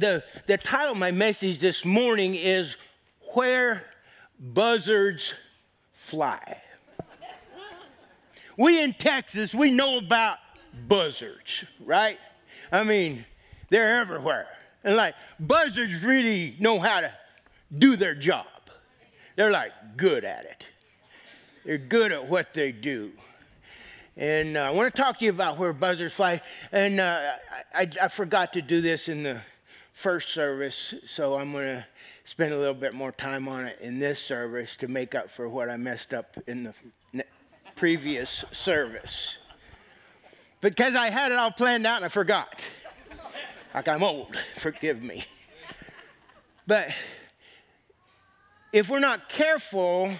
the, the title of my message this morning is Where Buzzards Fly. We in Texas, we know about buzzards, right? I mean, they're everywhere. And like, buzzards really know how to do their job. They're like good at it. They're good at what they do. And uh, I want to talk to you about where buzzards fly. And uh, I, I, I forgot to do this in the first service, so I'm going to spend a little bit more time on it in this service to make up for what I messed up in the previous service. Because I had it all planned out and I forgot. Like I'm old, forgive me. But if we're not careful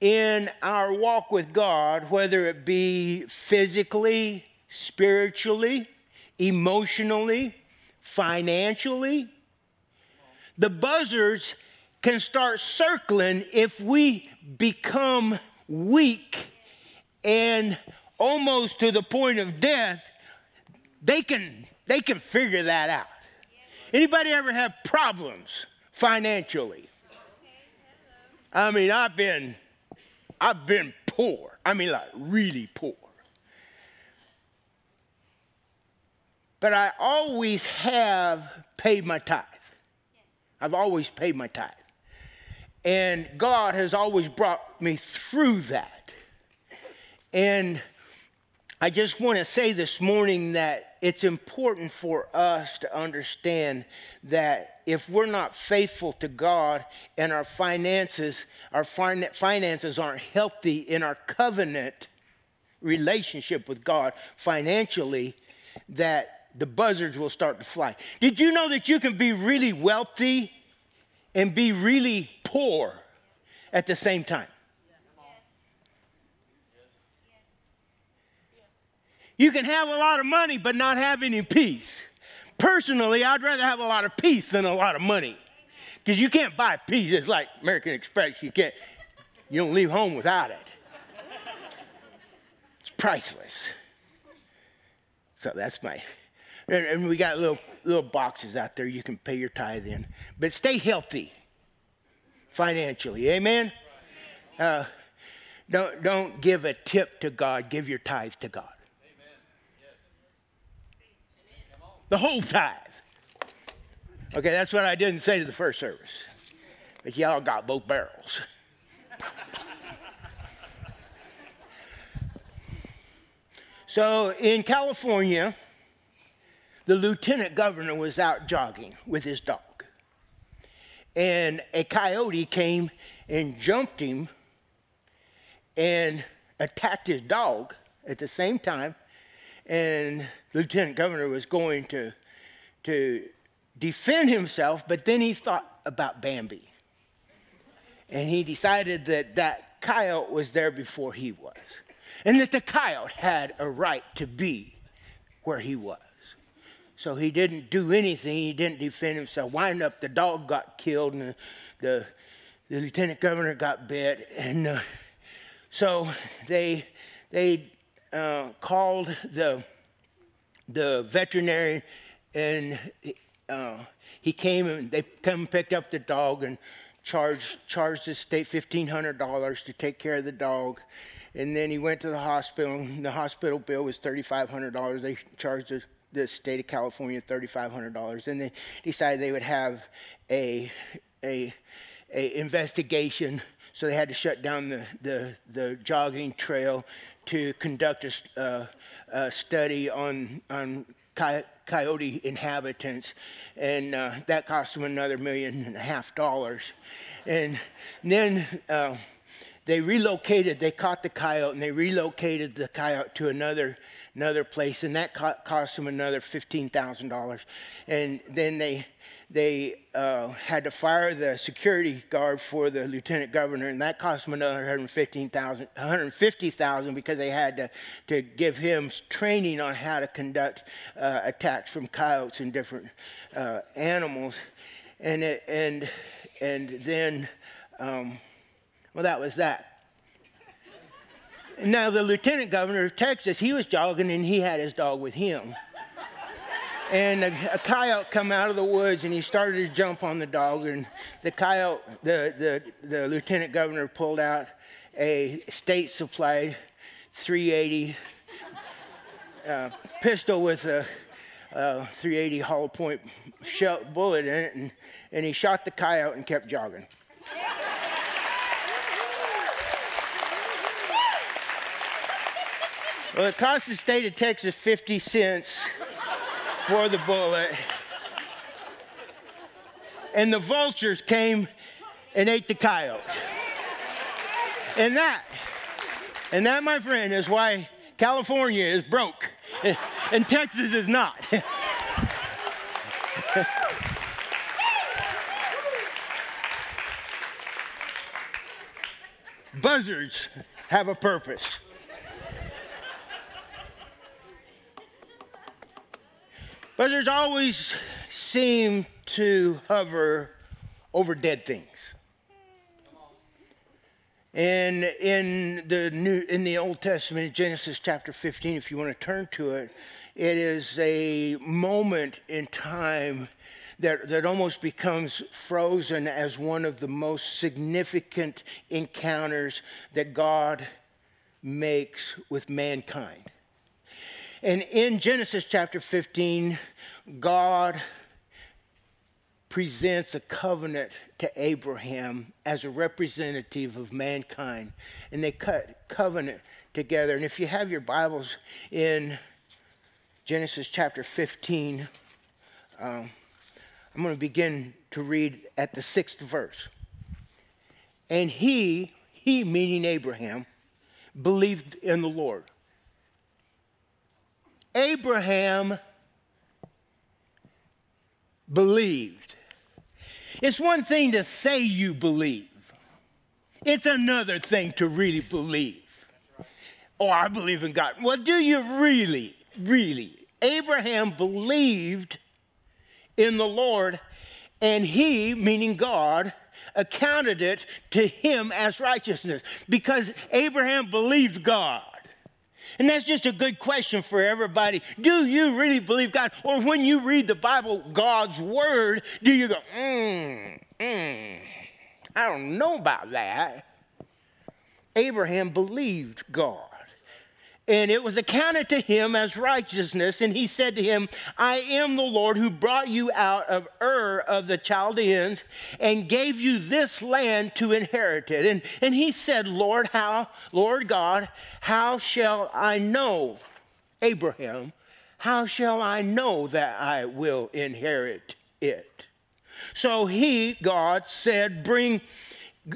in our walk with God, whether it be physically, spiritually, emotionally, financially, the buzzards can start circling if we become weak and almost to the point of death. They can they can figure that out. Anybody ever have problems financially? I mean i've been i've been poor. I mean like really poor but i always have paid my tithe. I've always paid my tithe. And god has always brought me through that. And I just want to say this morning that it's important for us to understand that if we're not faithful to God and our finances, our finances aren't healthy in our covenant relationship with God financially, that the buzzards will start to fly. Did you know that you can be really wealthy and be really poor at the same time? You can have a lot of money but not have any peace. Personally, I'd rather have a lot of peace than a lot of money. Because you can't buy peace. It's like American Express. You can't, you don't leave home without it. It's priceless. So that's my, and we got little, little boxes out there you can pay your tithe in. But stay healthy financially. Amen? Uh, don't, don't give a tip to God, give your tithe to God. the whole tithe. Okay, that's what I didn't say to the first service. But y'all got both barrels. so in California, the lieutenant governor was out jogging with his dog. And a coyote came and jumped him and attacked his dog at the same time and the lieutenant governor was going to, to defend himself, but then he thought about Bambi. And he decided that that coyote was there before he was, and that the coyote had a right to be where he was. So he didn't do anything, he didn't defend himself. Wind up, the dog got killed, and the, the, the lieutenant governor got bit. And uh, so they, they uh, called the, the veterinarian and uh, he came and they come and picked up the dog and charged, charged the state $1,500 to take care of the dog. And then he went to the hospital. The hospital bill was $3,500. They charged the, the state of California $3,500. And they decided they would have a, a, a investigation. So they had to shut down the, the, the jogging trail to conduct a, uh, a study on, on coyote inhabitants, and uh, that cost them another million and a half dollars. And then uh, they relocated, they caught the coyote, and they relocated the coyote to another another place, and that co- cost them another fifteen thousand dollars. And then they they uh, had to fire the security guard for the lieutenant governor, and that cost them another 115,000, 150,000 because they had to, to give him training on how to conduct uh, attacks from coyotes and different uh, animals. And, it, and, and then, um, well, that was that. Now, the lieutenant governor of Texas, he was jogging and he had his dog with him. and a, a, coyote come out of the woods and he started to jump on the dog and the coyote the, the, the lieutenant governor pulled out a state supplied 380 uh, pistol with a, a 380 hollow point shell, bullet in it and, and he shot the coyote and kept jogging well it cost the state of texas 50 cents for the bullet. And the vultures came and ate the coyote. And that, and that, my friend, is why California is broke and Texas is not. Buzzards have a purpose. Buzzards always seem to hover over dead things. And in the new in the Old Testament, Genesis chapter 15, if you want to turn to it, it is a moment in time that, that almost becomes frozen as one of the most significant encounters that God makes with mankind. And in Genesis chapter 15, God presents a covenant to Abraham as a representative of mankind. And they cut covenant together. And if you have your Bibles in Genesis chapter 15, um, I'm going to begin to read at the sixth verse. And he, he meaning Abraham, believed in the Lord. Abraham believed. It's one thing to say you believe, it's another thing to really believe. Oh, I believe in God. Well, do you really, really? Abraham believed in the Lord, and he, meaning God, accounted it to him as righteousness because Abraham believed God. And that's just a good question for everybody. Do you really believe God? Or when you read the Bible, God's word, do you go, mm, mm, I don't know about that? Abraham believed God and it was accounted to him as righteousness. And he said to him, I am the Lord who brought you out of Ur of the Chaldeans and gave you this land to inherit it. And, and he said, Lord, how, Lord God, how shall I know, Abraham, how shall I know that I will inherit it? So he, God, said, Bring,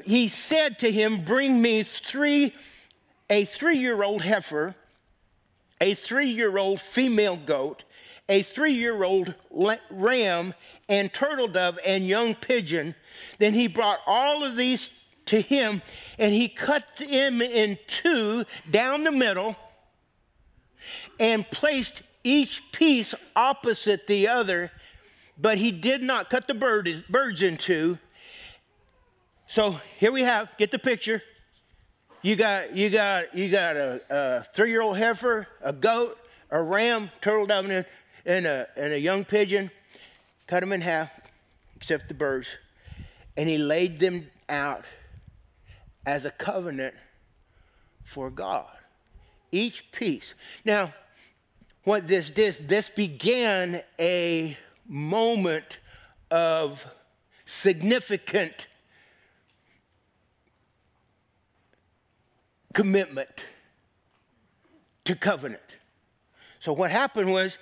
he said to him, Bring me three a three year old heifer, a three year old female goat, a three year old ram, and turtle dove and young pigeon. Then he brought all of these to him and he cut them in two down the middle and placed each piece opposite the other, but he did not cut the bird, birds in two. So here we have, get the picture. You got, you got, you got a, a three-year-old heifer, a goat, a ram, turtle dove, and a, and a young pigeon. Cut them in half, except the birds. And he laid them out as a covenant for God. Each piece. Now, what this did, this began a moment of significant commitment to covenant. So what happened was,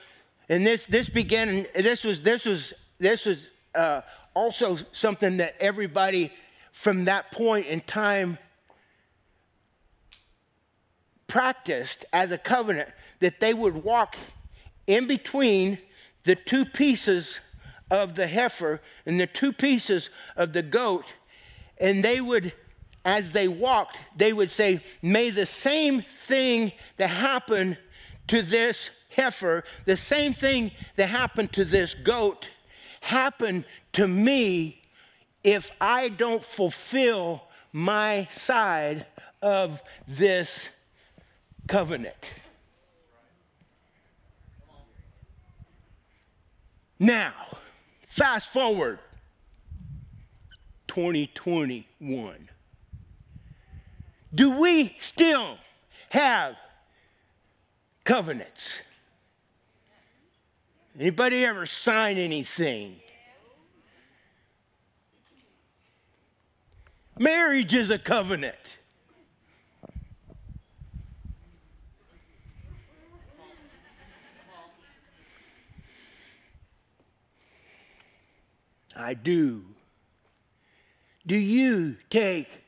and this this began. This was this was this was uh, also something that everybody from that point in time practiced as a covenant that they would walk in between the two pieces of the heifer and the two pieces of the goat, and they would as they walked, they would say, May the same thing that happened to this heifer, the same thing that happened to this goat, happen to me if I don't fulfill my side of this covenant. Now, fast forward 2021. Do we still have covenants? Anybody ever sign anything? Marriage is a covenant. I do. Do you take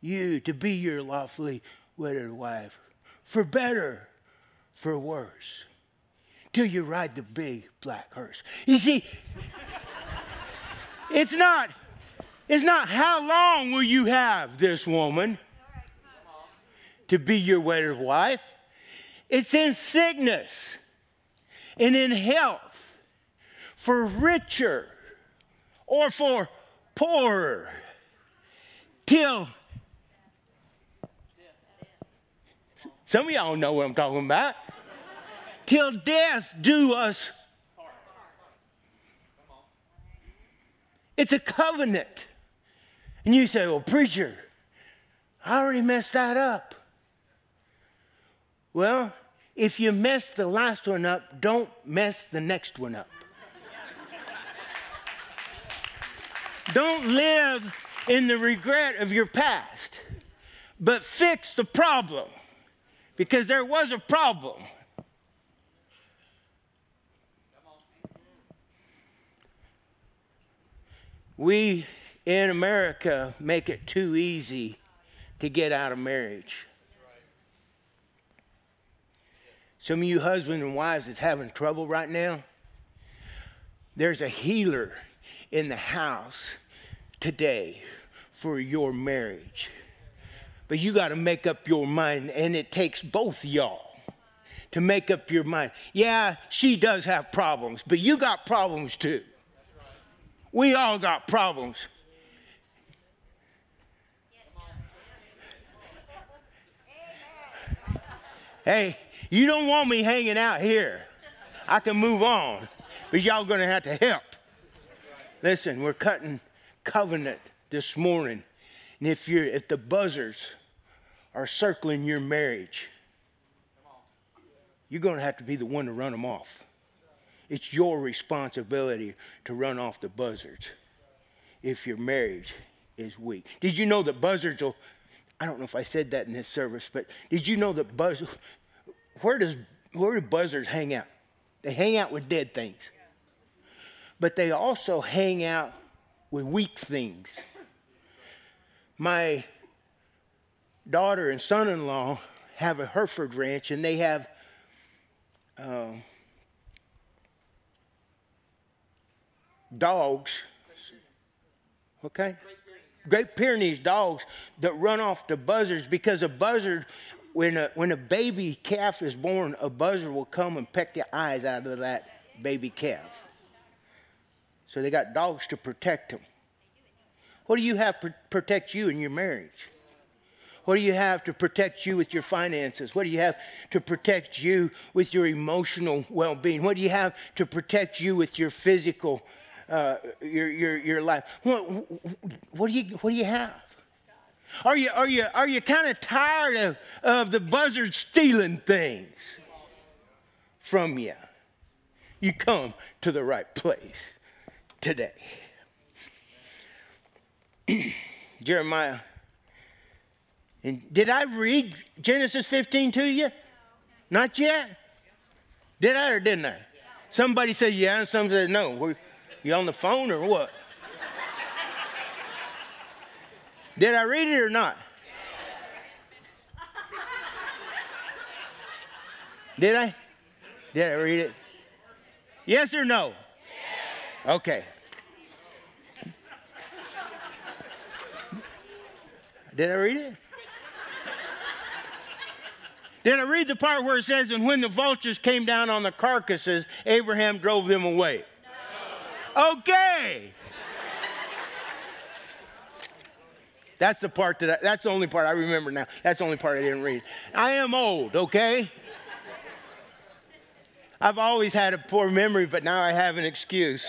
you to be your lawfully wedded wife for better, for worse, till you ride the big black hearse? You see, it's not, it's not how long will you have this woman to be your wedded wife. It's in sickness and in health, for richer or for poorer, till some of y'all know what I'm talking about. Till death do us. It's a covenant. And you say, well, preacher, I already messed that up. Well, if you mess the last one up, don't mess the next one up. don't live in the regret of your past, but fix the problem because there was a problem. We in America make it too easy to get out of marriage. Some of you husbands and wives that's having trouble right now, there's a healer in the house today for your marriage. But you got to make up your mind, and it takes both y'all to make up your mind. Yeah, she does have problems, but you got problems too. We all got problems. Hey, you don't want me hanging out here. I can move on, but y'all gonna have to help. Listen, we're cutting covenant this morning. And if you're if the buzzers are circling your marriage, you're gonna have to be the one to run them off. It's your responsibility to run off the buzzards if your marriage is weak. Did you know that buzzards will I don't know if I said that in this service, but did you know that buzz where does where do buzzards hang out? They hang out with dead things. But they also hang out with weak things. My daughter and son in law have a Hereford ranch and they have um, dogs. Okay? Great Pyrenees dogs that run off the buzzards because a buzzard, when a, when a baby calf is born, a buzzard will come and peck the eyes out of that baby calf. So they got dogs to protect them. What do you have to protect you in your marriage? What do you have to protect you with your finances? What do you have to protect you with your emotional well being? What do you have to protect you with your physical, uh, your, your, your life? What, what, do you, what do you have? Are you, are you, are you kind of tired of, of the buzzard stealing things from you? You come to the right place today. Jeremiah. And did I read Genesis 15 to you? Not yet? Did I or didn't I? Somebody said yeah, and some said no. you on the phone or what? Did I read it or not? Did I? Did I read it? Yes or no? Yes. Okay. Did I read it? Did I read the part where it says, and when the vultures came down on the carcasses, Abraham drove them away? No. Okay. That's the part that I, that's the only part I remember now. That's the only part I didn't read. I am old, okay? I've always had a poor memory, but now I have an excuse.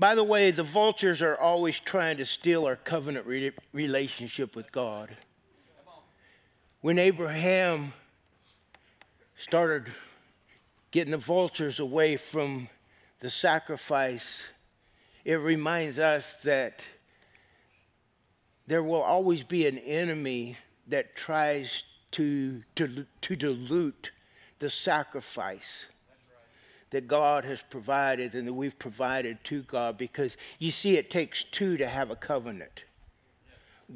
By the way, the vultures are always trying to steal our covenant re- relationship with God. When Abraham started getting the vultures away from the sacrifice, it reminds us that there will always be an enemy that tries to, to, to dilute the sacrifice that God has provided and that we've provided to God because you see, it takes two to have a covenant.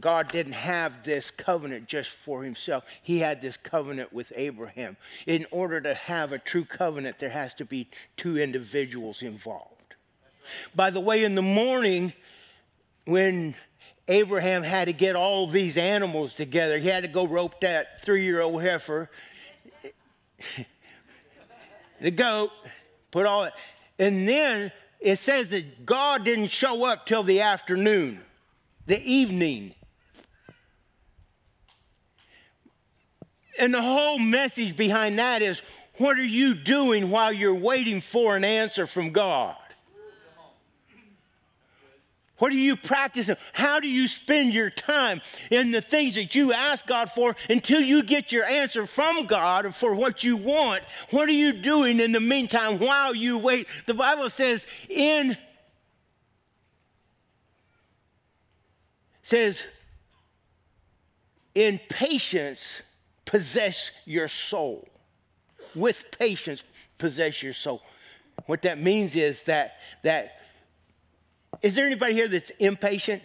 God didn't have this covenant just for himself. He had this covenant with Abraham. In order to have a true covenant, there has to be two individuals involved. By the way, in the morning, when Abraham had to get all these animals together, he had to go rope that three year old heifer, the goat, put all it. And then it says that God didn't show up till the afternoon, the evening. And the whole message behind that is what are you doing while you're waiting for an answer from God? What are you practicing? How do you spend your time in the things that you ask God for until you get your answer from God for what you want? What are you doing in the meantime while you wait? The Bible says in says in patience possess your soul. With patience possess your soul. What that means is that that is there anybody here that's impatient?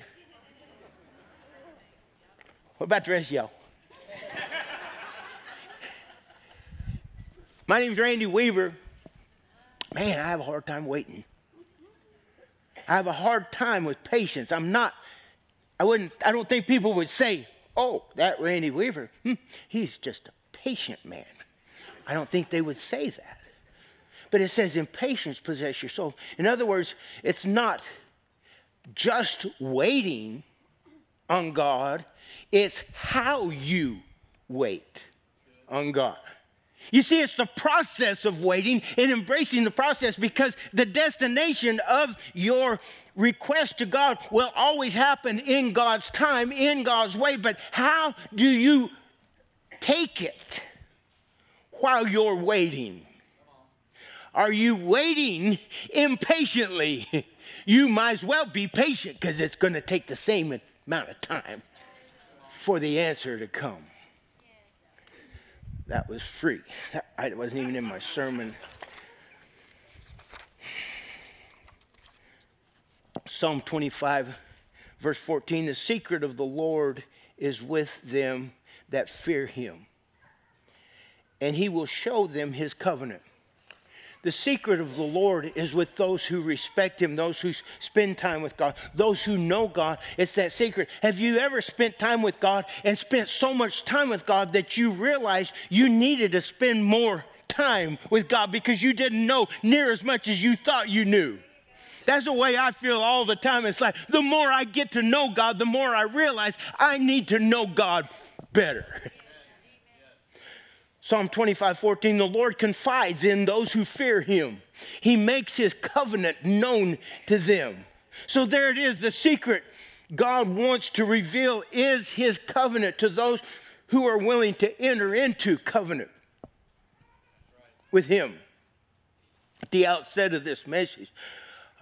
What about the rest of y'all? My name's Randy Weaver. Man, I have a hard time waiting. I have a hard time with patience. I'm not, I wouldn't, I don't think people would say, oh, that Randy Weaver, hmm, he's just a patient man. I don't think they would say that. But it says, impatience possess your soul. In other words, it's not just waiting on God, it's how you wait on God. You see, it's the process of waiting and embracing the process because the destination of your request to God will always happen in God's time, in God's way. But how do you take it while you're waiting? Are you waiting impatiently? you might as well be patient because it's going to take the same amount of time for the answer to come. That was free. That wasn't even in my sermon. Psalm 25, verse 14 The secret of the Lord is with them that fear him, and he will show them his covenant. The secret of the Lord is with those who respect Him, those who spend time with God, those who know God. It's that secret. Have you ever spent time with God and spent so much time with God that you realized you needed to spend more time with God because you didn't know near as much as you thought you knew? That's the way I feel all the time. It's like the more I get to know God, the more I realize I need to know God better. Psalm 25, 14, the Lord confides in those who fear him. He makes his covenant known to them. So there it is. The secret God wants to reveal is his covenant to those who are willing to enter into covenant with him. At the outset of this message,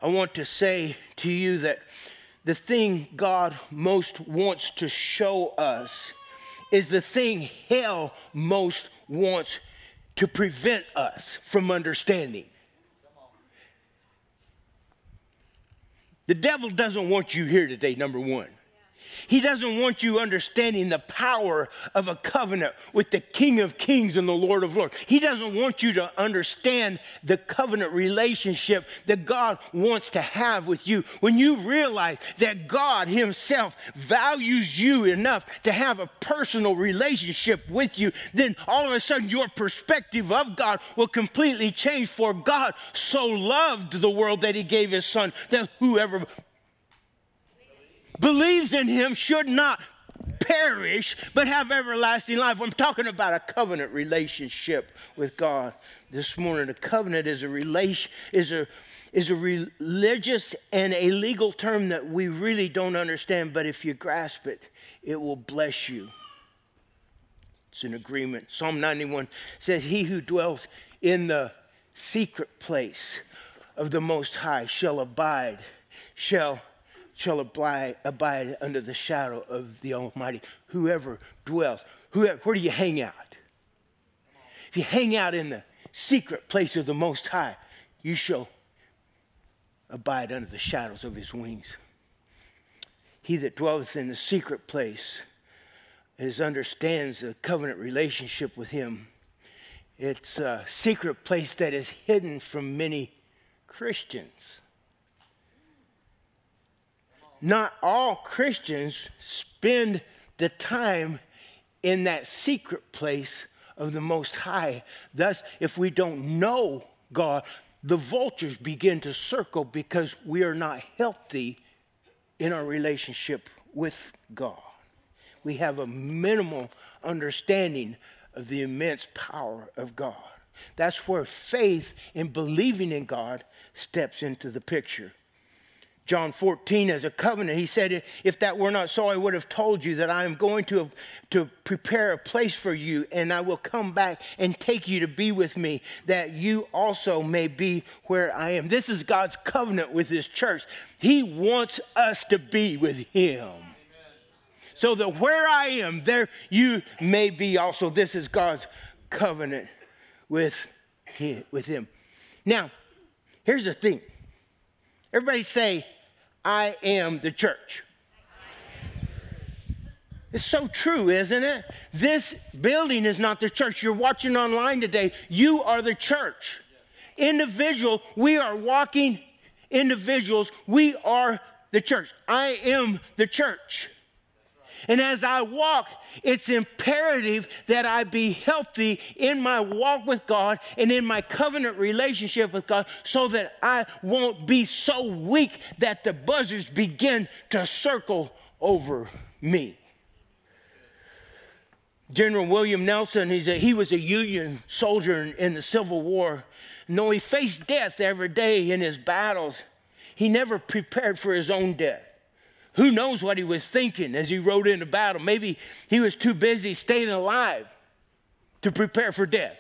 I want to say to you that the thing God most wants to show us is the thing hell most wants to prevent us from understanding. The devil doesn't want you here today, number one. He doesn't want you understanding the power of a covenant with the King of Kings and the Lord of Lords. He doesn't want you to understand the covenant relationship that God wants to have with you. When you realize that God Himself values you enough to have a personal relationship with you, then all of a sudden your perspective of God will completely change. For God so loved the world that He gave His Son that whoever believes in him should not perish, but have everlasting life. I'm talking about a covenant relationship with God this morning. A covenant is a relation, is a is a religious and a legal term that we really don't understand, but if you grasp it, it will bless you. It's an agreement. Psalm 91 says, He who dwells in the secret place of the Most High shall abide, shall, shall abide, abide under the shadow of the Almighty. Whoever dwells, whoever, where do you hang out? If you hang out in the secret place of the Most High, you shall abide under the shadows of his wings. He that dwelleth in the secret place is understands the covenant relationship with him. It's a secret place that is hidden from many Christians. Not all Christians spend the time in that secret place of the Most High. Thus, if we don't know God, the vultures begin to circle because we are not healthy in our relationship with God. We have a minimal understanding of the immense power of God. That's where faith in believing in God steps into the picture. John 14 as a covenant. He said, If that were not so, I would have told you that I am going to, to prepare a place for you, and I will come back and take you to be with me, that you also may be where I am. This is God's covenant with His church. He wants us to be with Him. So that where I am, there you may be also. This is God's covenant with with him. Now, here's the thing. Everybody say, I am the church. It's so true, isn't it? This building is not the church. You're watching online today. You are the church. Individual, we are walking individuals. We are the church. I am the church. And as I walk, it's imperative that I be healthy in my walk with God and in my covenant relationship with God so that I won't be so weak that the buzzards begin to circle over me. General William Nelson, he's a, he was a Union soldier in, in the Civil War. And though he faced death every day in his battles, he never prepared for his own death. Who knows what he was thinking as he rode into battle? Maybe he was too busy staying alive to prepare for death.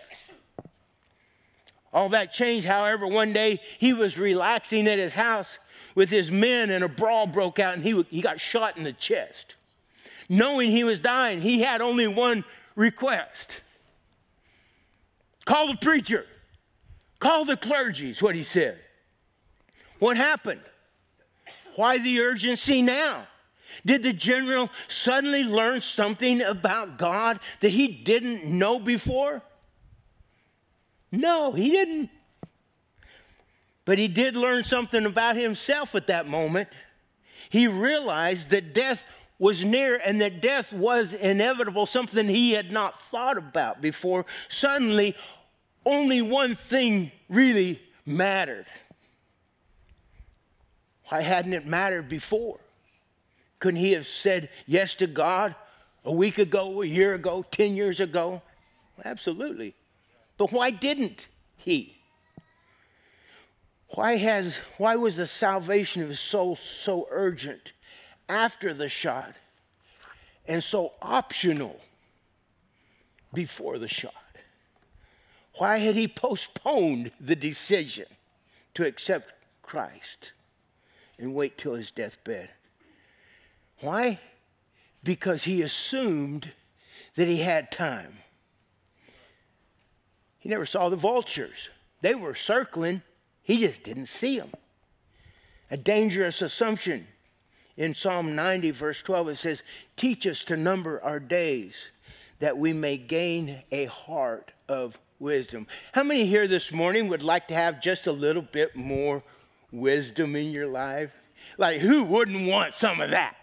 All that changed, however, one day he was relaxing at his house with his men and a brawl broke out and he, he got shot in the chest. Knowing he was dying, he had only one request call the preacher, call the clergy, is what he said. What happened? Why the urgency now? Did the general suddenly learn something about God that he didn't know before? No, he didn't. But he did learn something about himself at that moment. He realized that death was near and that death was inevitable, something he had not thought about before. Suddenly, only one thing really mattered. Why hadn't it mattered before? Couldn't he have said yes to God a week ago, a year ago, 10 years ago? Absolutely. But why didn't he? Why, has, why was the salvation of his soul so urgent after the shot and so optional before the shot? Why had he postponed the decision to accept Christ? And wait till his deathbed. Why? Because he assumed that he had time. He never saw the vultures. They were circling, he just didn't see them. A dangerous assumption. In Psalm 90, verse 12, it says, Teach us to number our days that we may gain a heart of wisdom. How many here this morning would like to have just a little bit more wisdom in your life? Like, who wouldn't want some of that?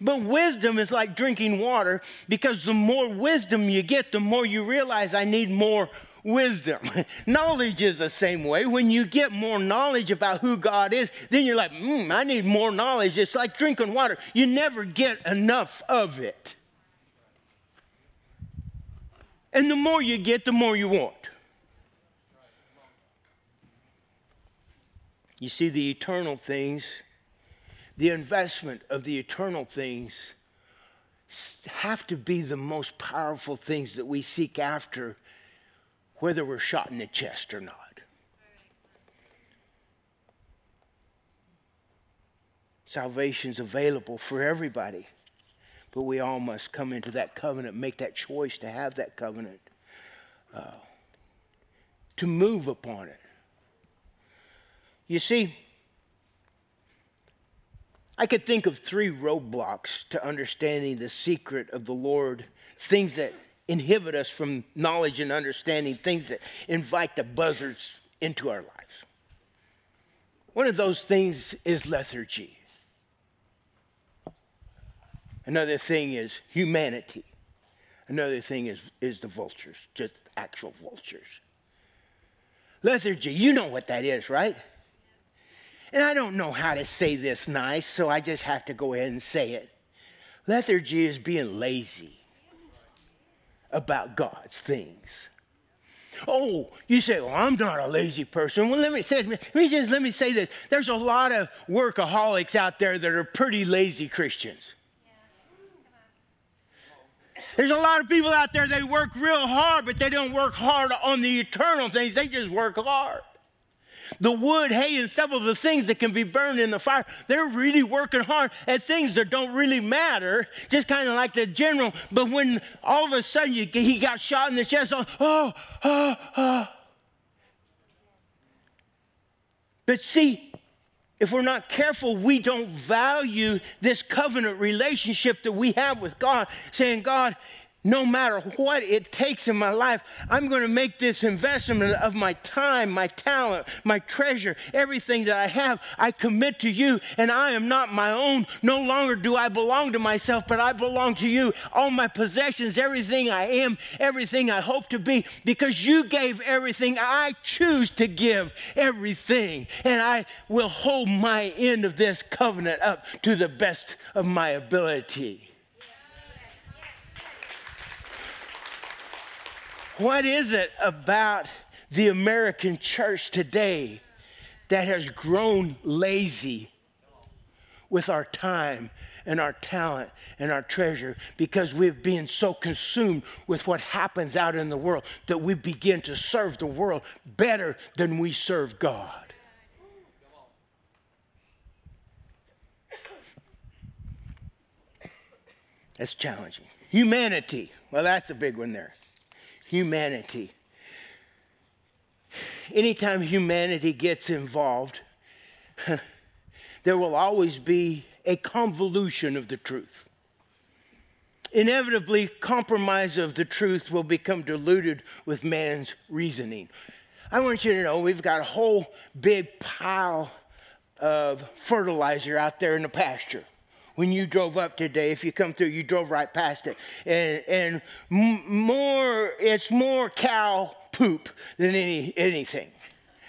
But wisdom is like drinking water because the more wisdom you get, the more you realize I need more wisdom. knowledge is the same way. When you get more knowledge about who God is, then you're like, mm, I need more knowledge. It's like drinking water. You never get enough of it. And the more you get, the more you want. You see, the eternal things, the investment of the eternal things have to be the most powerful things that we seek after, whether we're shot in the chest or not. Salvation's available for everybody, but we all must come into that covenant, make that choice to have that covenant, uh, to move upon it. You see, I could think of three roadblocks to understanding the secret of the Lord, things that inhibit us from knowledge and understanding, things that invite the buzzards into our lives. One of those things is lethargy. Another thing is humanity. Another thing is, is the vultures, just actual vultures. Lethargy, you know what that is, right? And I don't know how to say this nice, so I just have to go ahead and say it. Lethargy is being lazy about God's things. Oh, you say, well, I'm not a lazy person. Well, let me say, let me just let me say this. There's a lot of workaholics out there that are pretty lazy Christians. There's a lot of people out there, they work real hard, but they don't work hard on the eternal things. They just work hard the wood, hay, and stuff of the things that can be burned in the fire. They're really working hard at things that don't really matter, just kind of like the general. But when all of a sudden you, he got shot in the chest, oh, oh, oh, oh. But see, if we're not careful, we don't value this covenant relationship that we have with God, saying, God, no matter what it takes in my life, I'm going to make this investment of my time, my talent, my treasure, everything that I have. I commit to you, and I am not my own. No longer do I belong to myself, but I belong to you. All my possessions, everything I am, everything I hope to be, because you gave everything. I choose to give everything, and I will hold my end of this covenant up to the best of my ability. What is it about the American church today that has grown lazy with our time and our talent and our treasure because we've been so consumed with what happens out in the world that we begin to serve the world better than we serve God. That's challenging. Humanity. Well, that's a big one there humanity. Anytime humanity gets involved, there will always be a convolution of the truth. Inevitably, compromise of the truth will become diluted with man's reasoning. I want you to know we've got a whole big pile of fertilizer out there in the pasture when you drove up today. If you come through, you drove right past it. And, and more, it's more cow poop than any, anything.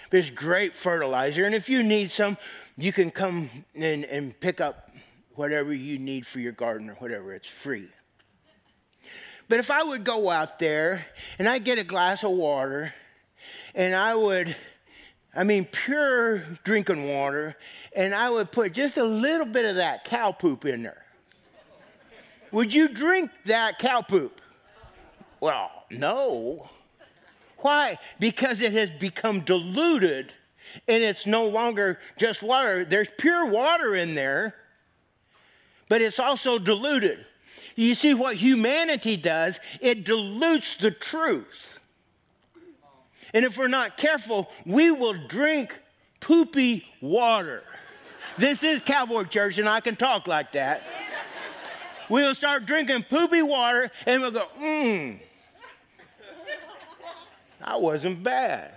But it's great fertilizer. And if you need some, you can come and, and pick up whatever you need for your garden or whatever. It's free. But if I would go out there and I get a glass of water and I would I mean, pure drinking water, and I would put just a little bit of that cow poop in there. Would you drink that cow poop? Well, no. Why? Because it has become diluted and it's no longer just water. There's pure water in there, but it's also diluted. You see what humanity does? It dilutes the truth. And if we're not careful, we will drink poopy water. This is Cowboy Church, and I can talk like that. We'll start drinking poopy water, and we'll go, mmm, that wasn't bad.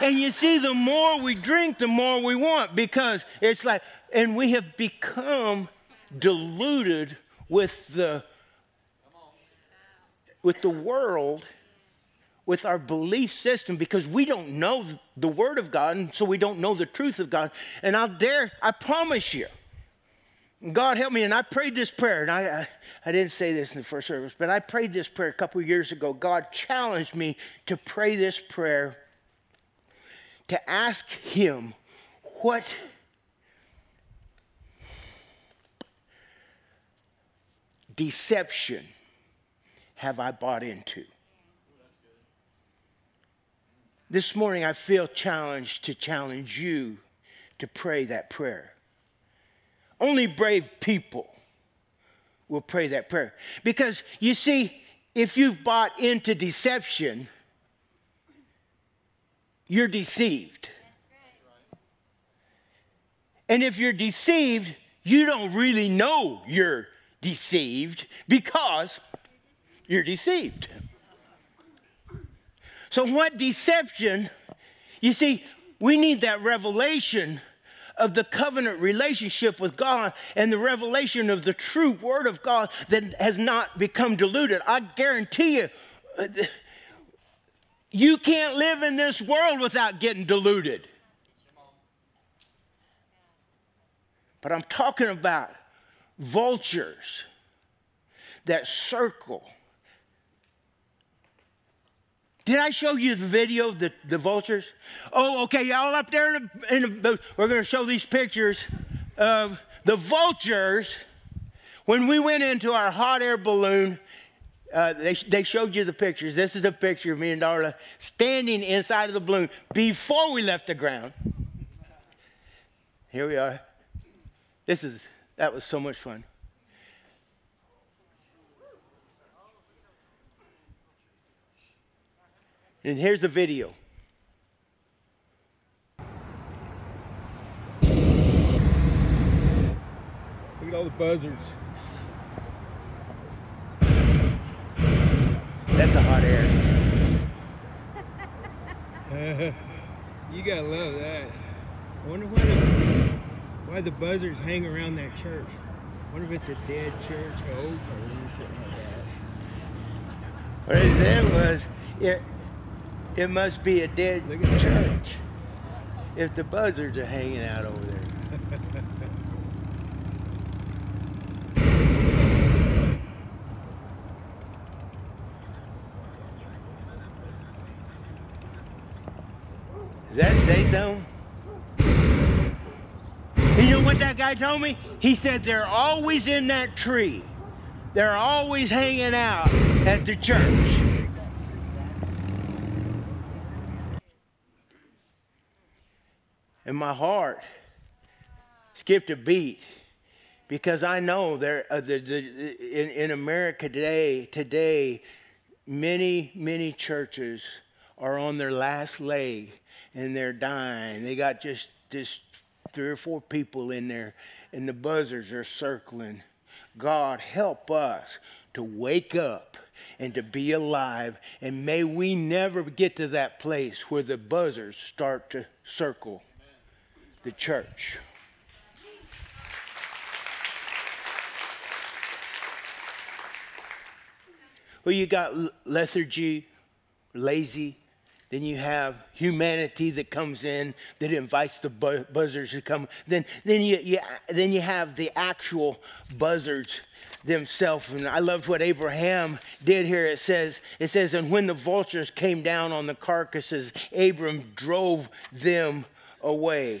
And you see, the more we drink, the more we want because it's like, and we have become diluted with the with the world with our belief system because we don't know the Word of God, and so we don't know the truth of God. And out there, I promise you, God help me. And I prayed this prayer, and I, I, I didn't say this in the first service, but I prayed this prayer a couple years ago. God challenged me to pray this prayer, to ask Him what deception have I bought into? This morning, I feel challenged to challenge you to pray that prayer. Only brave people will pray that prayer. Because you see, if you've bought into deception, you're deceived. And if you're deceived, you don't really know you're deceived because you're deceived. So, what deception? You see, we need that revelation of the covenant relationship with God and the revelation of the true Word of God that has not become diluted. I guarantee you, you can't live in this world without getting diluted. But I'm talking about vultures that circle. Did I show you the video of the, the vultures? Oh, okay, y'all up there in the, in the we're going to show these pictures of the vultures. When we went into our hot air balloon, uh, they, they showed you the pictures. This is a picture of me and Darla standing inside of the balloon before we left the ground. Here we are. This is that was so much fun. And here's the video. Look at all the buzzards. That's the hot air. you gotta love that. I wonder why the, why the buzzards hang around that church. I wonder if it's a dead church, oak, or anything like that. What said was, it, it must be a dead church if the buzzards are hanging out over there. Is that say so? You know what that guy told me? He said they're always in that tree. They're always hanging out at the church. And my heart skipped a beat because I know there uh, the, the, in, in America today, today, many, many churches are on their last leg and they're dying. They got just, just three or four people in there and the buzzards are circling. God, help us to wake up and to be alive. And may we never get to that place where the buzzards start to circle the church. Well, you got lethargy, lazy. Then you have humanity that comes in that invites the buzzards to come. Then, then, you, you, then you have the actual buzzards themselves. And I loved what Abraham did here. It says, it says, and when the vultures came down on the carcasses, Abram drove them away.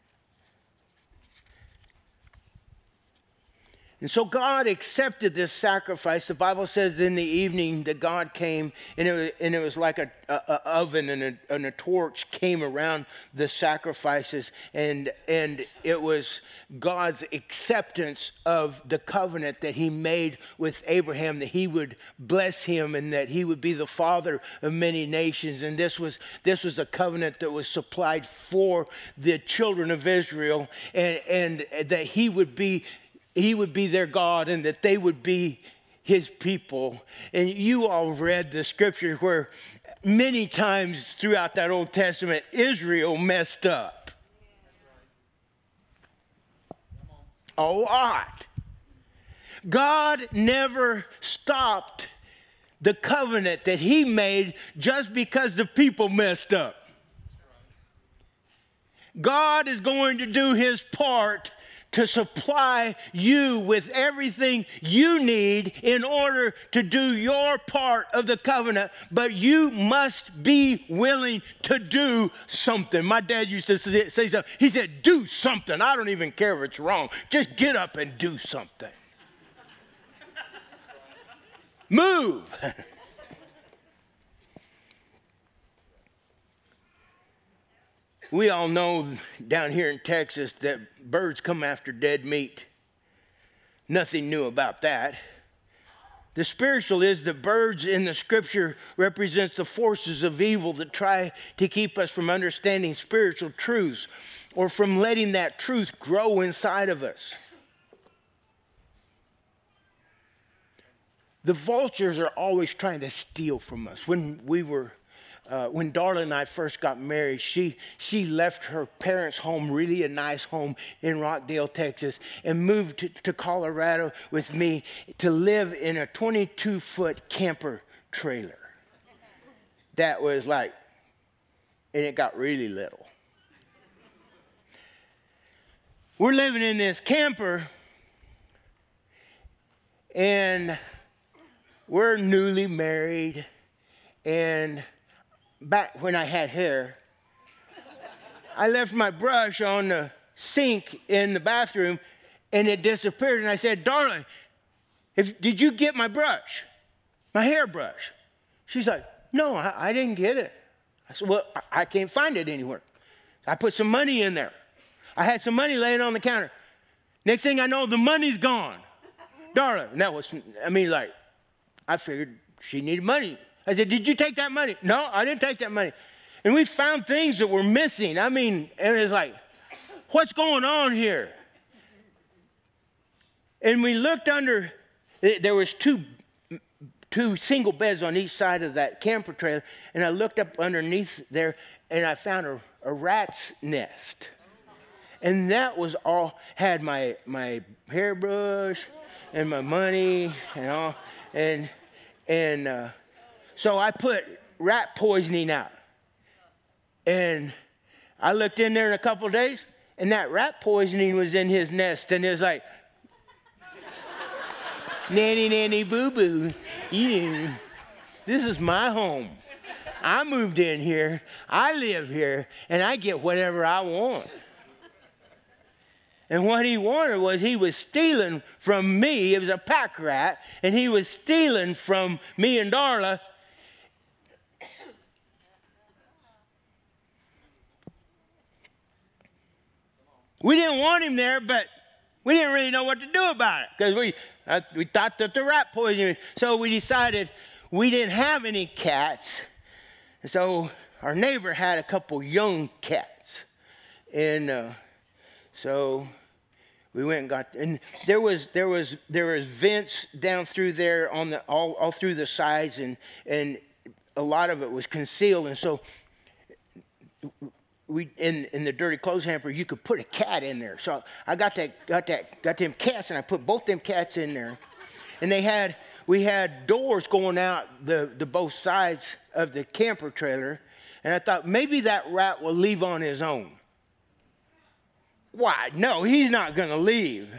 And so God accepted this sacrifice. The Bible says in the evening that God came, and it was, and it was like a, a, a oven and a, and a torch came around the sacrifices, and and it was God's acceptance of the covenant that He made with Abraham that He would bless him and that He would be the father of many nations. And this was this was a covenant that was supplied for the children of Israel, and and that He would be he would be their God and that they would be his people. And you all read the scriptures where many times throughout that Old Testament, Israel messed up. A lot. God never stopped the covenant that he made just because the people messed up. God is going to do his part to supply you with everything you need in order to do your part of the covenant, but you must be willing to do something. My dad used to say something. He said, Do something. I don't even care if it's wrong. Just get up and do something. Move. we all know down here in Texas that birds come after dead meat. Nothing new about that. The spiritual is the birds in the scripture represents the forces of evil that try to keep us from understanding spiritual truths or from letting that truth grow inside of us. The vultures are always trying to steal from us. When we were uh, when Darla and I first got married, she, she left her parents' home, really a nice home in Rockdale, Texas, and moved to, to Colorado with me to live in a 22 foot camper trailer. That was like, and it got really little. We're living in this camper, and we're newly married, and back when I had hair, I left my brush on the sink in the bathroom and it disappeared. And I said, Darling, if, did you get my brush, my hairbrush? She's like, No, I, I didn't get it. I said, Well, I, I can't find it anywhere. I put some money in there. I had some money laying on the counter. Next thing I know, the money's gone. Darling, that was, I mean, like, I figured she needed money. I said, Did you take that money? No, I didn't take that money. And we found things that were missing. I mean, and it's like, What's going on here? And we looked under, there was two, two single beds on each side of that camper trailer. And I looked up underneath there and I found a, a rat's nest. And that was all, had my, my hairbrush and my money and all. And, and, uh, so I put rat poisoning out. And I looked in there in a couple days, and that rat poisoning was in his nest. And it was like, nanny, nanny, boo boo. This is my home. I moved in here, I live here, and I get whatever I want. And what he wanted was he was stealing from me. It was a pack rat, and he was stealing from me and Darla We didn't want him there, but we didn't really know what to do about it because we, uh, we thought that the rat poisoning. So we decided we didn't have any cats. So our neighbor had a couple young cats. And uh, so we went and got and there was there was there was vents down through there on the all, all through the sides and and a lot of it was concealed and so we in, in the dirty clothes hamper you could put a cat in there. So I got that got that got them cats and I put both them cats in there. And they had we had doors going out the, the both sides of the camper trailer. And I thought maybe that rat will leave on his own. Why? No, he's not gonna leave.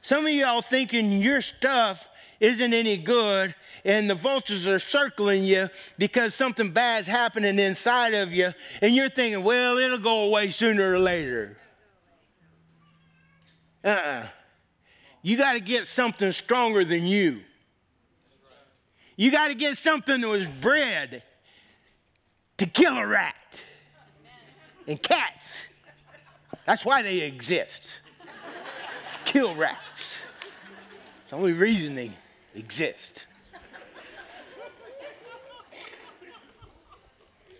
Some of y'all thinking your stuff isn't any good and the vultures are circling you because something bad's happening inside of you, and you're thinking, well, it'll go away sooner or later. Uh uh-uh. uh You got to get something stronger than you. You got to get something that was bred to kill a rat. And cats, that's why they exist. Kill rats. It's the only reason they exist.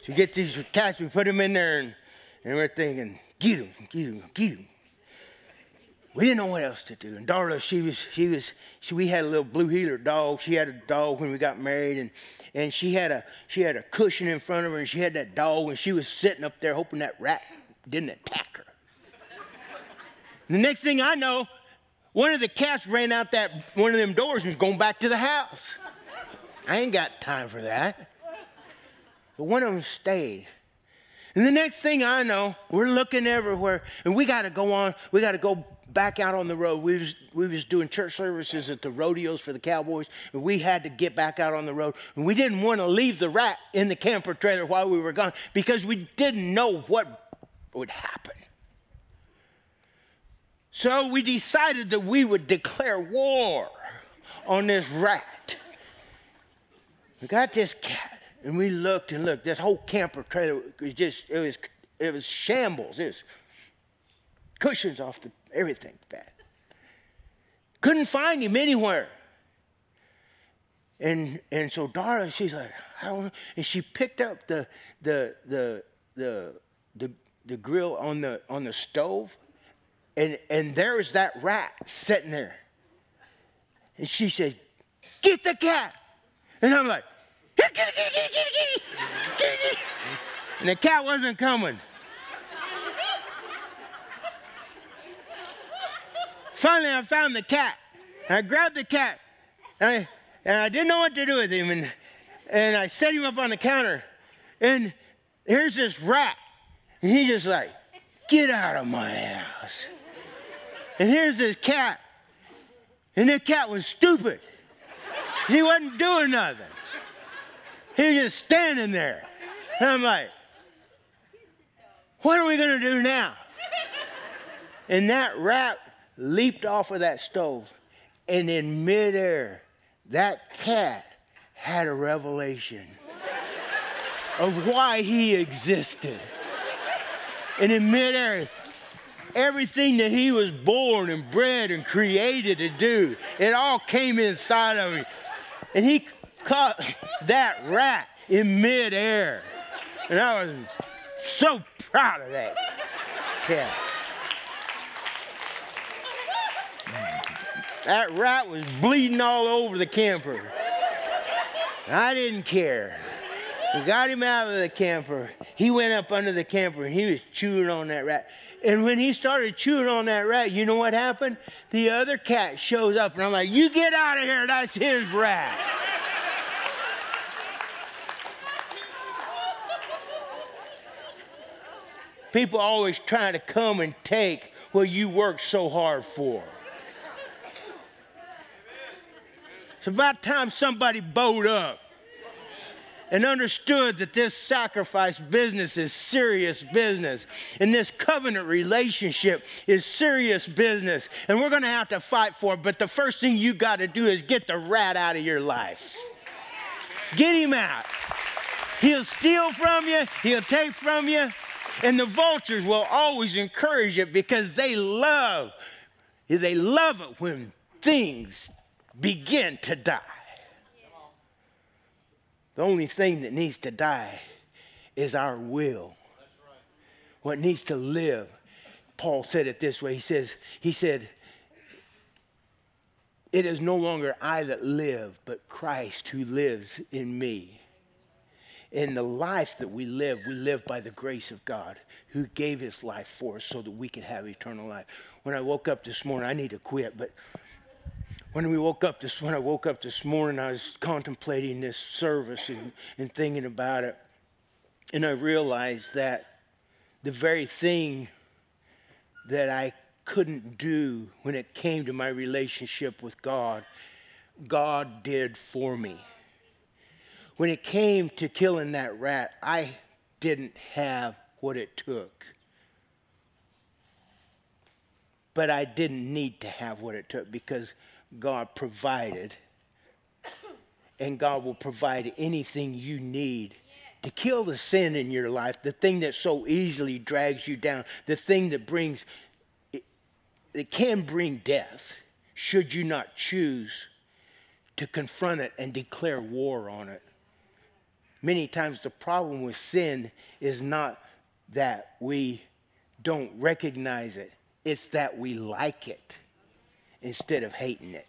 So we get these cats, we put them in there, and, and we're thinking, get them, get them, get them. We didn't know what else to do. And Darla, she was, she was, she, we had a little blue heeler dog. She had a dog when we got married, and, and she had a, she had a cushion in front of her, and she had that dog, and she was sitting up there hoping that rat didn't attack her. the next thing I know, one of the cats ran out that one of them doors and was going back to the house. I ain't got time for that. But one of them stayed. And the next thing I know, we're looking everywhere, and we got to go on. We got to go back out on the road. We was, we was doing church services at the rodeos for the cowboys, and we had to get back out on the road. And we didn't want to leave the rat in the camper trailer while we were gone because we didn't know what would happen. So we decided that we would declare war on this rat. We got this cat, and we looked and looked. This whole camper trailer was just, it was, it was shambles. It was cushions off the everything bad. Couldn't find him anywhere. And and so Darla, she's like, I don't know. And she picked up the the the the the, the grill on the on the stove, and and there's that rat sitting there. And she said, Get the cat. And I'm like, get it, get it, get it. And the cat wasn't coming. Finally, I found the cat. I grabbed the cat, and I, and I didn't know what to do with him. And, and I set him up on the counter. And here's this rat. And he's just like, get out of my house. And here's this cat. And the cat was stupid. He wasn't doing nothing. He was just standing there. And I'm like, what are we going to do now? And that rat leaped off of that stove, and in midair, that cat had a revelation of why he existed. And in midair, everything that he was born and bred and created to do, it all came inside of him. And he caught that rat in midair. And I was so proud of that cat. That rat was bleeding all over the camper. I didn't care. We got him out of the camper. He went up under the camper he was chewing on that rat. And when he started chewing on that rat, you know what happened? The other cat shows up and I'm like, You get out of here, that's his rat. People always trying to come and take what you worked so hard for. It's about time somebody bowed up and understood that this sacrifice business is serious business and this covenant relationship is serious business and we're going to have to fight for it but the first thing you got to do is get the rat out of your life get him out he'll steal from you he'll take from you and the vultures will always encourage it because they love they love it when things begin to die. The only thing that needs to die is our will. What needs to live. Paul said it this way. He says, he said, it is no longer I that live, but Christ who lives in me. In the life that we live, we live by the grace of God who gave his life for us so that we could have eternal life. When I woke up this morning, I need to quit, but when we woke up this when I woke up this morning, I was contemplating this service and, and thinking about it. And I realized that the very thing that I couldn't do when it came to my relationship with God, God did for me. When it came to killing that rat, I didn't have what it took. But I didn't need to have what it took because God provided. And God will provide anything you need to kill the sin in your life, the thing that so easily drags you down, the thing that brings, it, can bring death, should you not choose to confront it and declare war on it. Many times the problem with sin is not that we don't recognize it, it's that we like it instead of hating it.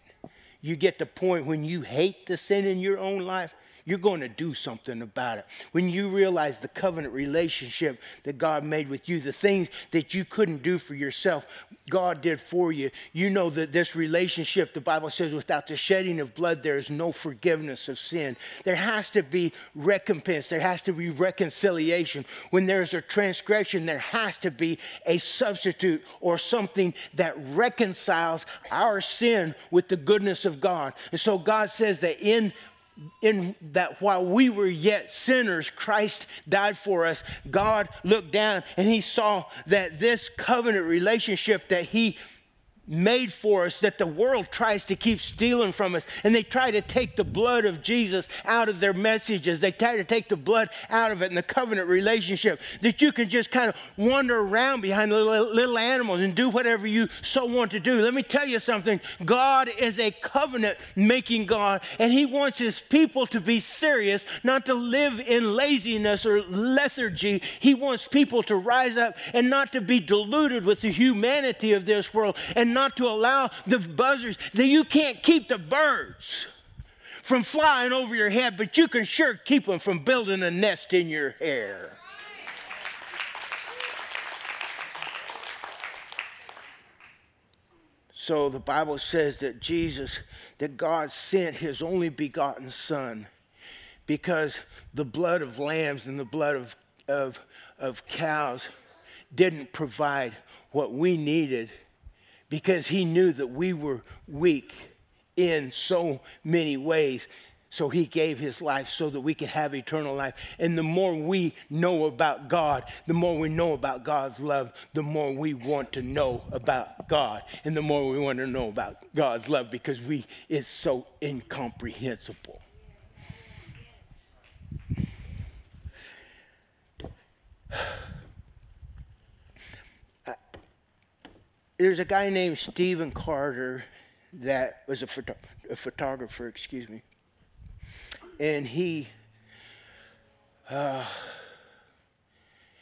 You get the point when you hate the sin in your own life, you're going to do something about it. When you realize the covenant relationship that God made with you, the things that you couldn't do for yourself, God did for you, you know that this relationship, the Bible says, without the shedding of blood, there is no forgiveness of sin. There has to be recompense, there has to be reconciliation. When there's a transgression, there has to be a substitute or something that reconciles our sin with the goodness of God. And so God says that in in that while we were yet sinners, Christ died for us. God looked down and he saw that this covenant relationship that he made for us that the world tries to keep stealing from us. And they try to take the blood of Jesus out of their messages. They try to take the blood out of it in the covenant relationship. That you can just kind of wander around behind the little, little animals and do whatever you so want to do. Let me tell you something God is a covenant making God, and He wants His people to be serious, not to live in laziness or lethargy. He wants people to rise up and not to be deluded with the humanity of this world and not to allow the buzzards, that you can't keep the birds from flying over your head, but you can sure keep them from building a nest in your hair. So the Bible says that Jesus, that God sent his only begotten Son because the blood of lambs and the blood of, of, of cows didn't provide what we needed because he knew that we were weak in so many ways. So he gave his life so that we could have eternal life. And the more we know about God, the more we know about God's love, the more we want to know about God. And the more we want to know about God's love because we it's so incomprehensible. There's a guy named Stephen Carter that was a, photo- a photographer, excuse me, and he, uh,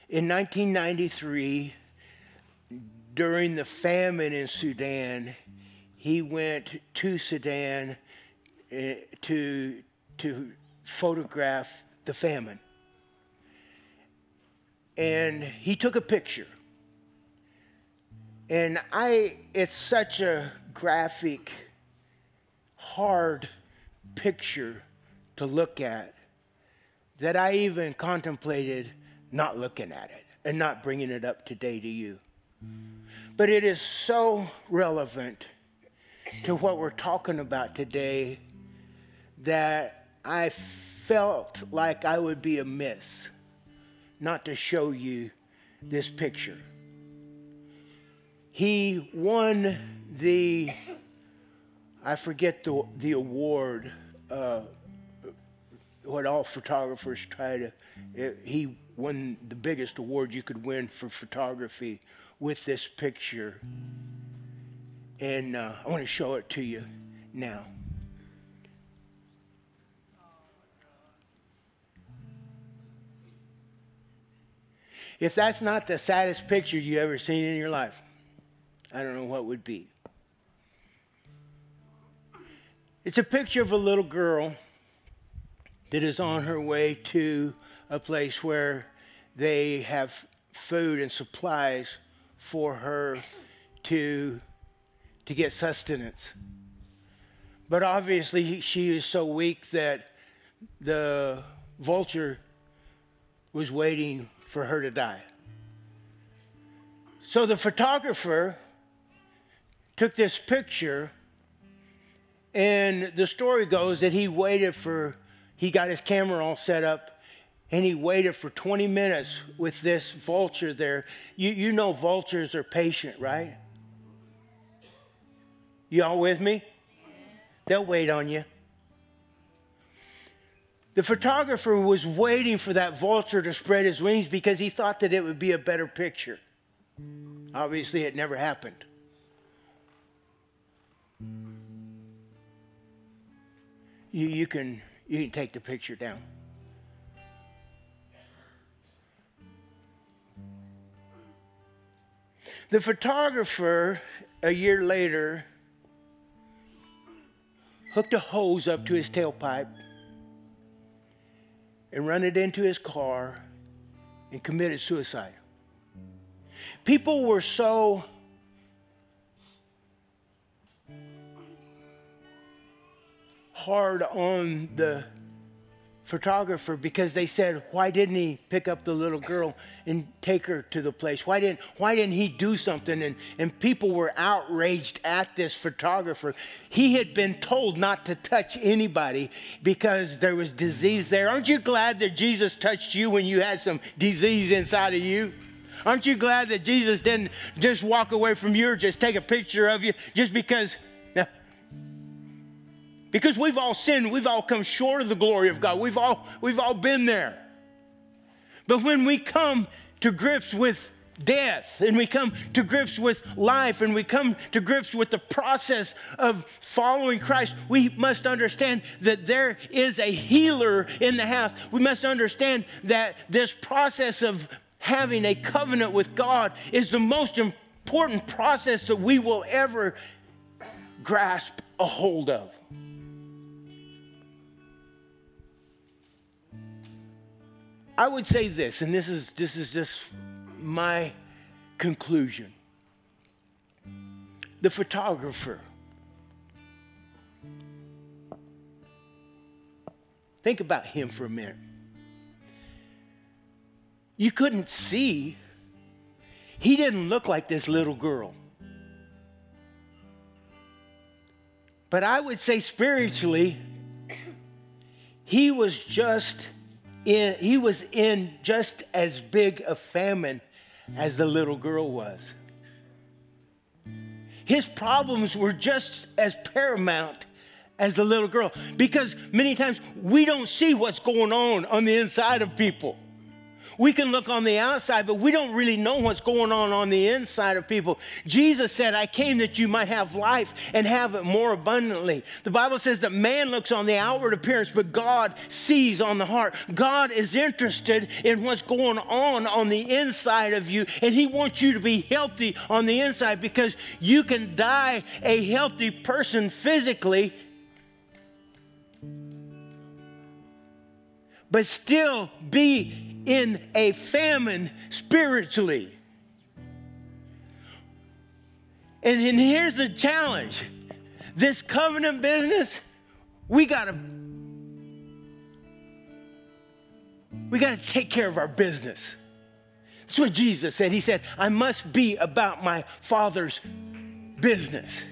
in 1993, during the famine in Sudan, he went to Sudan uh, to to photograph the famine, and he took a picture and I, it's such a graphic, hard picture to look at that I even contemplated not looking at it and not bringing it up today to you. But it is so relevant to what we're talking about today that I felt like I would be amiss not to show you this picture. He won the, I forget the, the award, uh, what all photographers try to, it, he won the biggest award you could win for photography with this picture. And uh, I want to show it to you now. If that's not the saddest picture you ever seen in your life, I don't know what would be. It's a picture of a little girl that is on her way to a place where they have food and supplies for her to, to get sustenance. But obviously, she is so weak that the vulture was waiting for her to die. So the photographer took this picture, and the story goes that he waited for, he got his camera all set up, and he waited for 20 minutes with this vulture there. You, you know, vultures are patient, right? Y'all with me? They'll wait on you. The photographer was waiting for that vulture to spread his wings because he thought that it would be a better picture. Obviously, it never happened. You, you, can, you can take the picture down. The photographer, a year later, hooked a hose up to his tailpipe and run it into his car and committed suicide. People were so hard on the photographer because they said, why didn't he pick up the little girl and take her to the place? Why didn't, why didn't he do something? And, and people were outraged at this photographer. He had been told not to touch anybody because there was disease there. Aren't you glad that Jesus touched you when you had some disease inside of you? Aren't you glad that Jesus didn't just walk away from you or just take a picture of you just because because we've all sinned, we've all come short of the glory of God. We've all, we've all been there. But when we come to grips with death and we come to grips with life and we come to grips with the process of following Christ, we must understand that there is a healer in the house. We must understand that this process of having a covenant with God is the most important process that we will ever grasp a hold of. I would say this, and this is, this is just my conclusion. The photographer. Think about him for a minute. You couldn't see. He didn't look like this little girl. But I would say spiritually, he was just in, he was in just as big a famine as the little girl was. His problems were just as paramount as the little girl because many times we don't see what's going on on the inside of people. We can look on the outside, but we don't really know what's going on on the inside of people. Jesus said, I came that you might have life and have it more abundantly. The Bible says that man looks on the outward appearance, but God sees on the heart. God is interested in what's going on on the inside of you, and He wants you to be healthy on the inside because you can die a healthy person physically. But still be in a famine spiritually. And, and here's the challenge this covenant business, we gotta we gotta take care of our business. That's what Jesus said. He said, I must be about my father's business.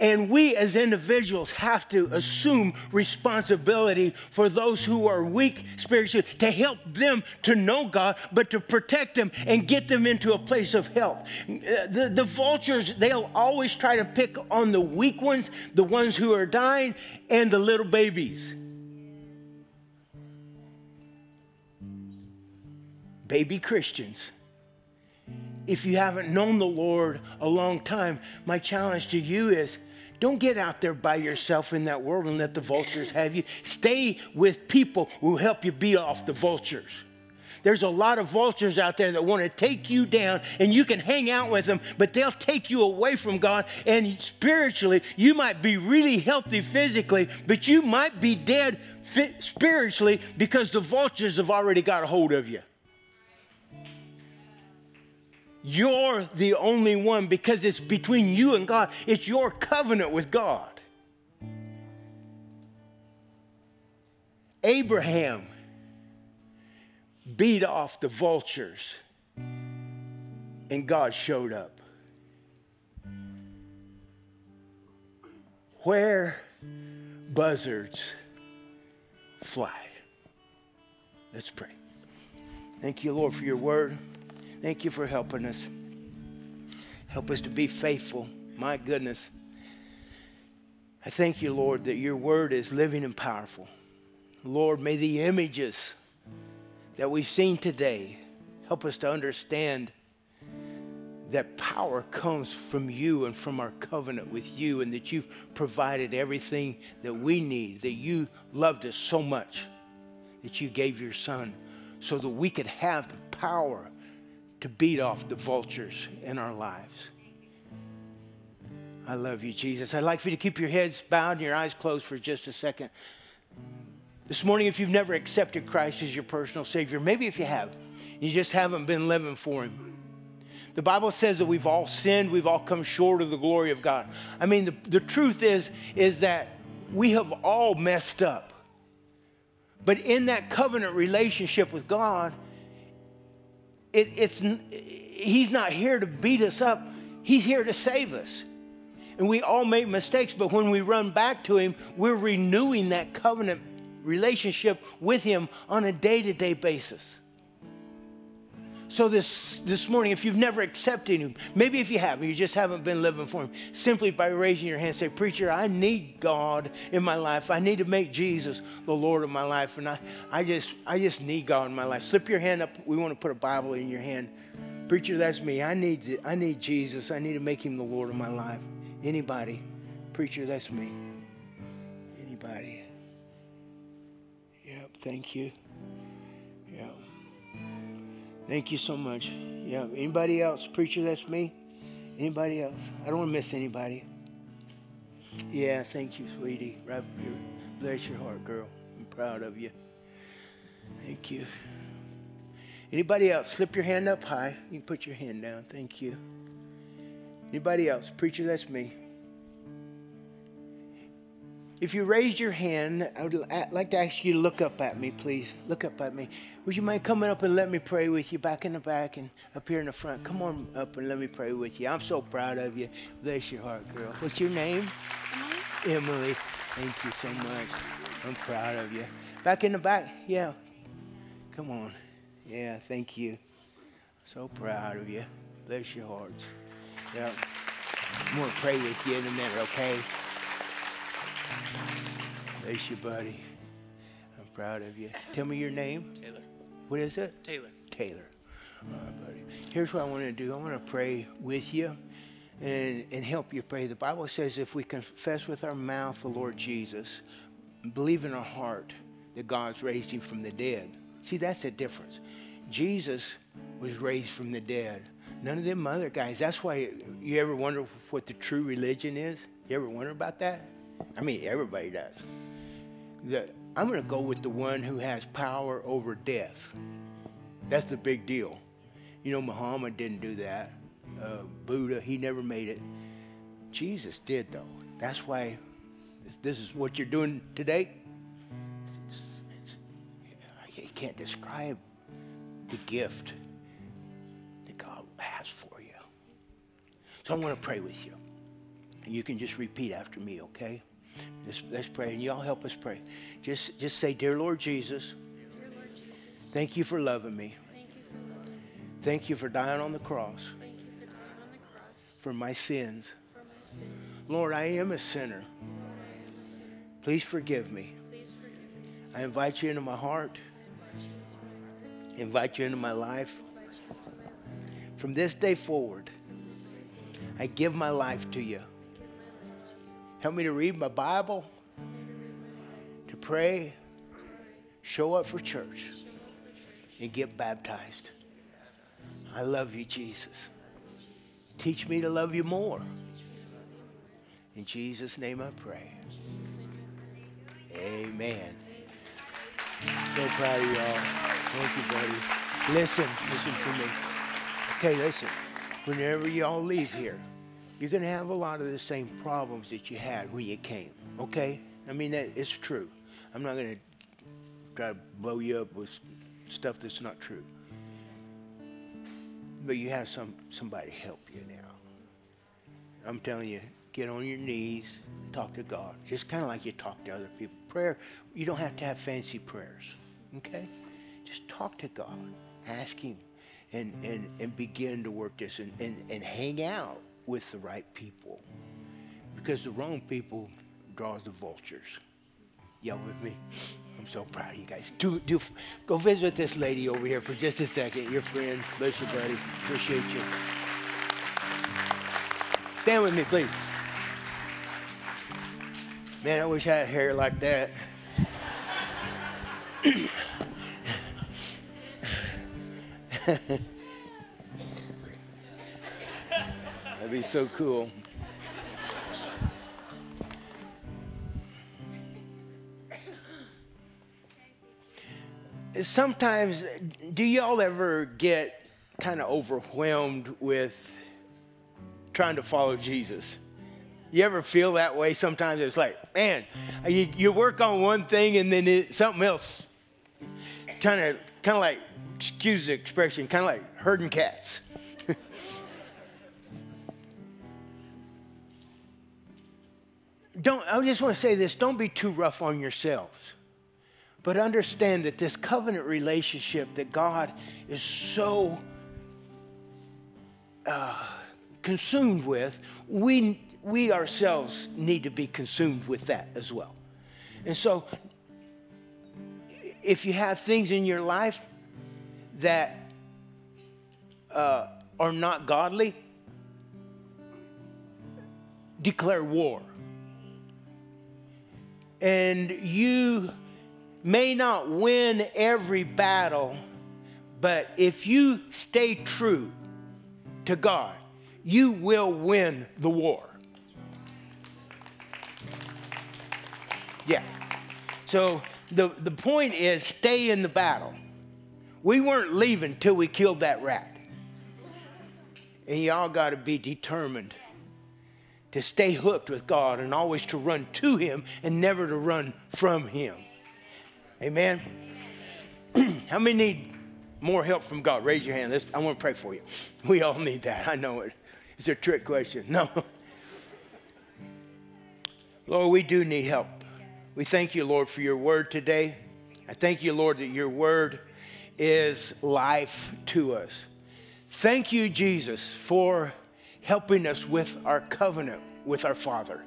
And we as individuals have to assume responsibility for those who are weak spiritually to help them to know God, but to protect them and get them into a place of health. Uh, the, the vultures, they'll always try to pick on the weak ones, the ones who are dying, and the little babies. Baby Christians if you haven't known the Lord a long time, my challenge to you is don't get out there by yourself in that world and let the vultures have you. Stay with people who help you beat off the vultures. There's a lot of vultures out there that want to take you down, and you can hang out with them, but they'll take you away from God. And spiritually, you might be really healthy physically, but you might be dead spiritually because the vultures have already got a hold of you. You're the only one because it's between you and God. It's your covenant with God. Abraham beat off the vultures and God showed up. Where buzzards fly. Let's pray. Thank you, Lord, for your word. Thank you for helping us. Help us to be faithful. My goodness. I thank you, Lord, that your word is living and powerful. Lord, may the images that we've seen today help us to understand that power comes from you and from our covenant with you, and that you've provided everything that we need, that you loved us so much that you gave your son so that we could have the power to beat off the vultures in our lives. I love you, Jesus. I'd like for you to keep your heads bowed and your eyes closed for just a second. This morning, if you've never accepted Christ as your personal Savior, maybe if you have, you just haven't been living for Him. The Bible says that we've all sinned, we've all come short of the glory of God. I mean, the, the truth is, is that we have all messed up. But in that covenant relationship with God, it, it's, He's not here to beat us up, He's here to save us. And we all make mistakes, but when we run back to Him, we're renewing that covenant relationship with Him on a day to day basis. So this, this morning, if you've never accepted him, maybe if you haven't, you just haven't been living for him, simply by raising your hand, say, Preacher, I need God in my life. I need to make Jesus the Lord of my life. And I, I just I just need God in my life. Slip your hand up. We want to put a Bible in your hand. Preacher, that's me. I need to, I need Jesus. I need to make him the Lord of my life. Anybody? Preacher, that's me. Anybody? Yep, thank you. Thank you so much. Yeah. Anybody else? Preacher, that's me. Anybody else? I don't want to miss anybody. Yeah, thank you, sweetie. Right bless your heart, girl. I'm proud of you. Thank you. Anybody else? Slip your hand up high. You can put your hand down. Thank you. Anybody else? Preacher, that's me. If you raised your hand, I would like to ask you to look up at me, please. Look up at me. Would you mind coming up and let me pray with you back in the back and up here in the front? Come on up and let me pray with you. I'm so proud of you. Bless your heart, girl. What's your name? Emily. Emily. Thank you so much. I'm proud of you. Back in the back? Yeah. Come on. Yeah, thank you. So proud of you. Bless your hearts. Yeah. I'm going to pray with you in a minute, okay? Bless you, buddy. I'm proud of you. Tell me your name. Taylor. What is it? Taylor. Taylor. All right, buddy. Here's what I want to do. I want to pray with you and, and help you pray. The Bible says if we confess with our mouth the Lord Jesus, believe in our heart that God's raised him from the dead. See, that's the difference. Jesus was raised from the dead. None of them other guys. That's why you ever wonder what the true religion is? You ever wonder about that? I mean, everybody does. The, I'm going to go with the one who has power over death. That's the big deal. You know, Muhammad didn't do that. Uh, Buddha, he never made it. Jesus did, though. That's why this, this is what you're doing today. It's, it's, you can't describe the gift that God has for you. So I want to pray with you. And you can just repeat after me, okay? Let's pray, and y'all help us pray. Just, just say, Dear Lord Jesus, thank you for loving me. thank you for dying on the cross for my sins. Lord, I am a sinner. Please forgive me. I invite you into my heart, invite you into my life. From this day forward, I give my life to you. Help me to read my Bible, to pray, show up for church, and get baptized. I love you, Jesus. Teach me to love you more. In Jesus' name I pray. Amen. So proud of y'all. Thank you, buddy. Listen, listen to me. Okay, listen. Whenever y'all leave here, you're going to have a lot of the same problems that you had when you came. Okay? I mean, that it's true. I'm not going to try to blow you up with stuff that's not true. But you have some somebody help you now. I'm telling you, get on your knees, talk to God. Just kind of like you talk to other people. Prayer, you don't have to have fancy prayers, okay? Just talk to God, ask Him, and, and, and begin to work this and, and, and hang out with the right people. Because the wrong people draws the vultures. Y'all with me? I'm so proud of you guys. Do, do, go visit this lady over here for just a second. Your friend. Bless you, buddy. Appreciate you. Stand with me, please. Man, I wish I had hair like that. That'd be so cool. sometimes, do y'all ever get kind of overwhelmed with trying to follow Jesus? You ever feel that way? Sometimes it's like, man, you, you work on one thing and then it, something else, kind of, kind of like, excuse the expression, kind of like herding cats. Don't, I just want to say this don't be too rough on yourselves. But understand that this covenant relationship that God is so uh, consumed with, we, we ourselves need to be consumed with that as well. And so, if you have things in your life that uh, are not godly, declare war. And you may not win every battle, but if you stay true to God, you will win the war. Yeah. So the, the point is stay in the battle. We weren't leaving till we killed that rat. And y'all got to be determined to stay hooked with God and always to run to Him and never to run from Him. Amen. How many need more help from God? Raise your hand. Let's, I want to pray for you. We all need that. I know it. It's a trick question. No. Lord, we do need help. We thank you, Lord, for your word today. I thank you, Lord, that your word is life to us. Thank you, Jesus, for helping us with our covenant with our Father.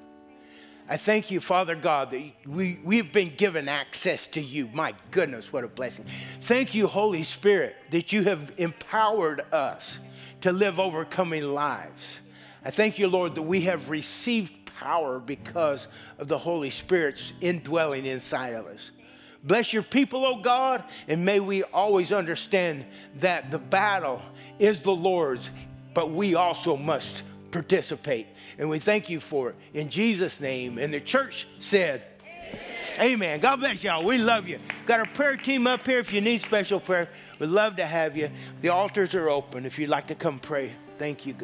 I thank you, Father God, that we, we've been given access to you. My goodness, what a blessing. Thank you, Holy Spirit, that you have empowered us to live overcoming lives. I thank you, Lord, that we have received power because of the Holy Spirit's indwelling inside of us. Bless your people, oh God, and may we always understand that the battle is the Lord's, but we also must participate. And we thank you for it in Jesus' name. And the church said, Amen. Amen. God bless y'all. We love you. Got our prayer team up here if you need special prayer. We'd love to have you. The altars are open if you'd like to come pray. Thank you.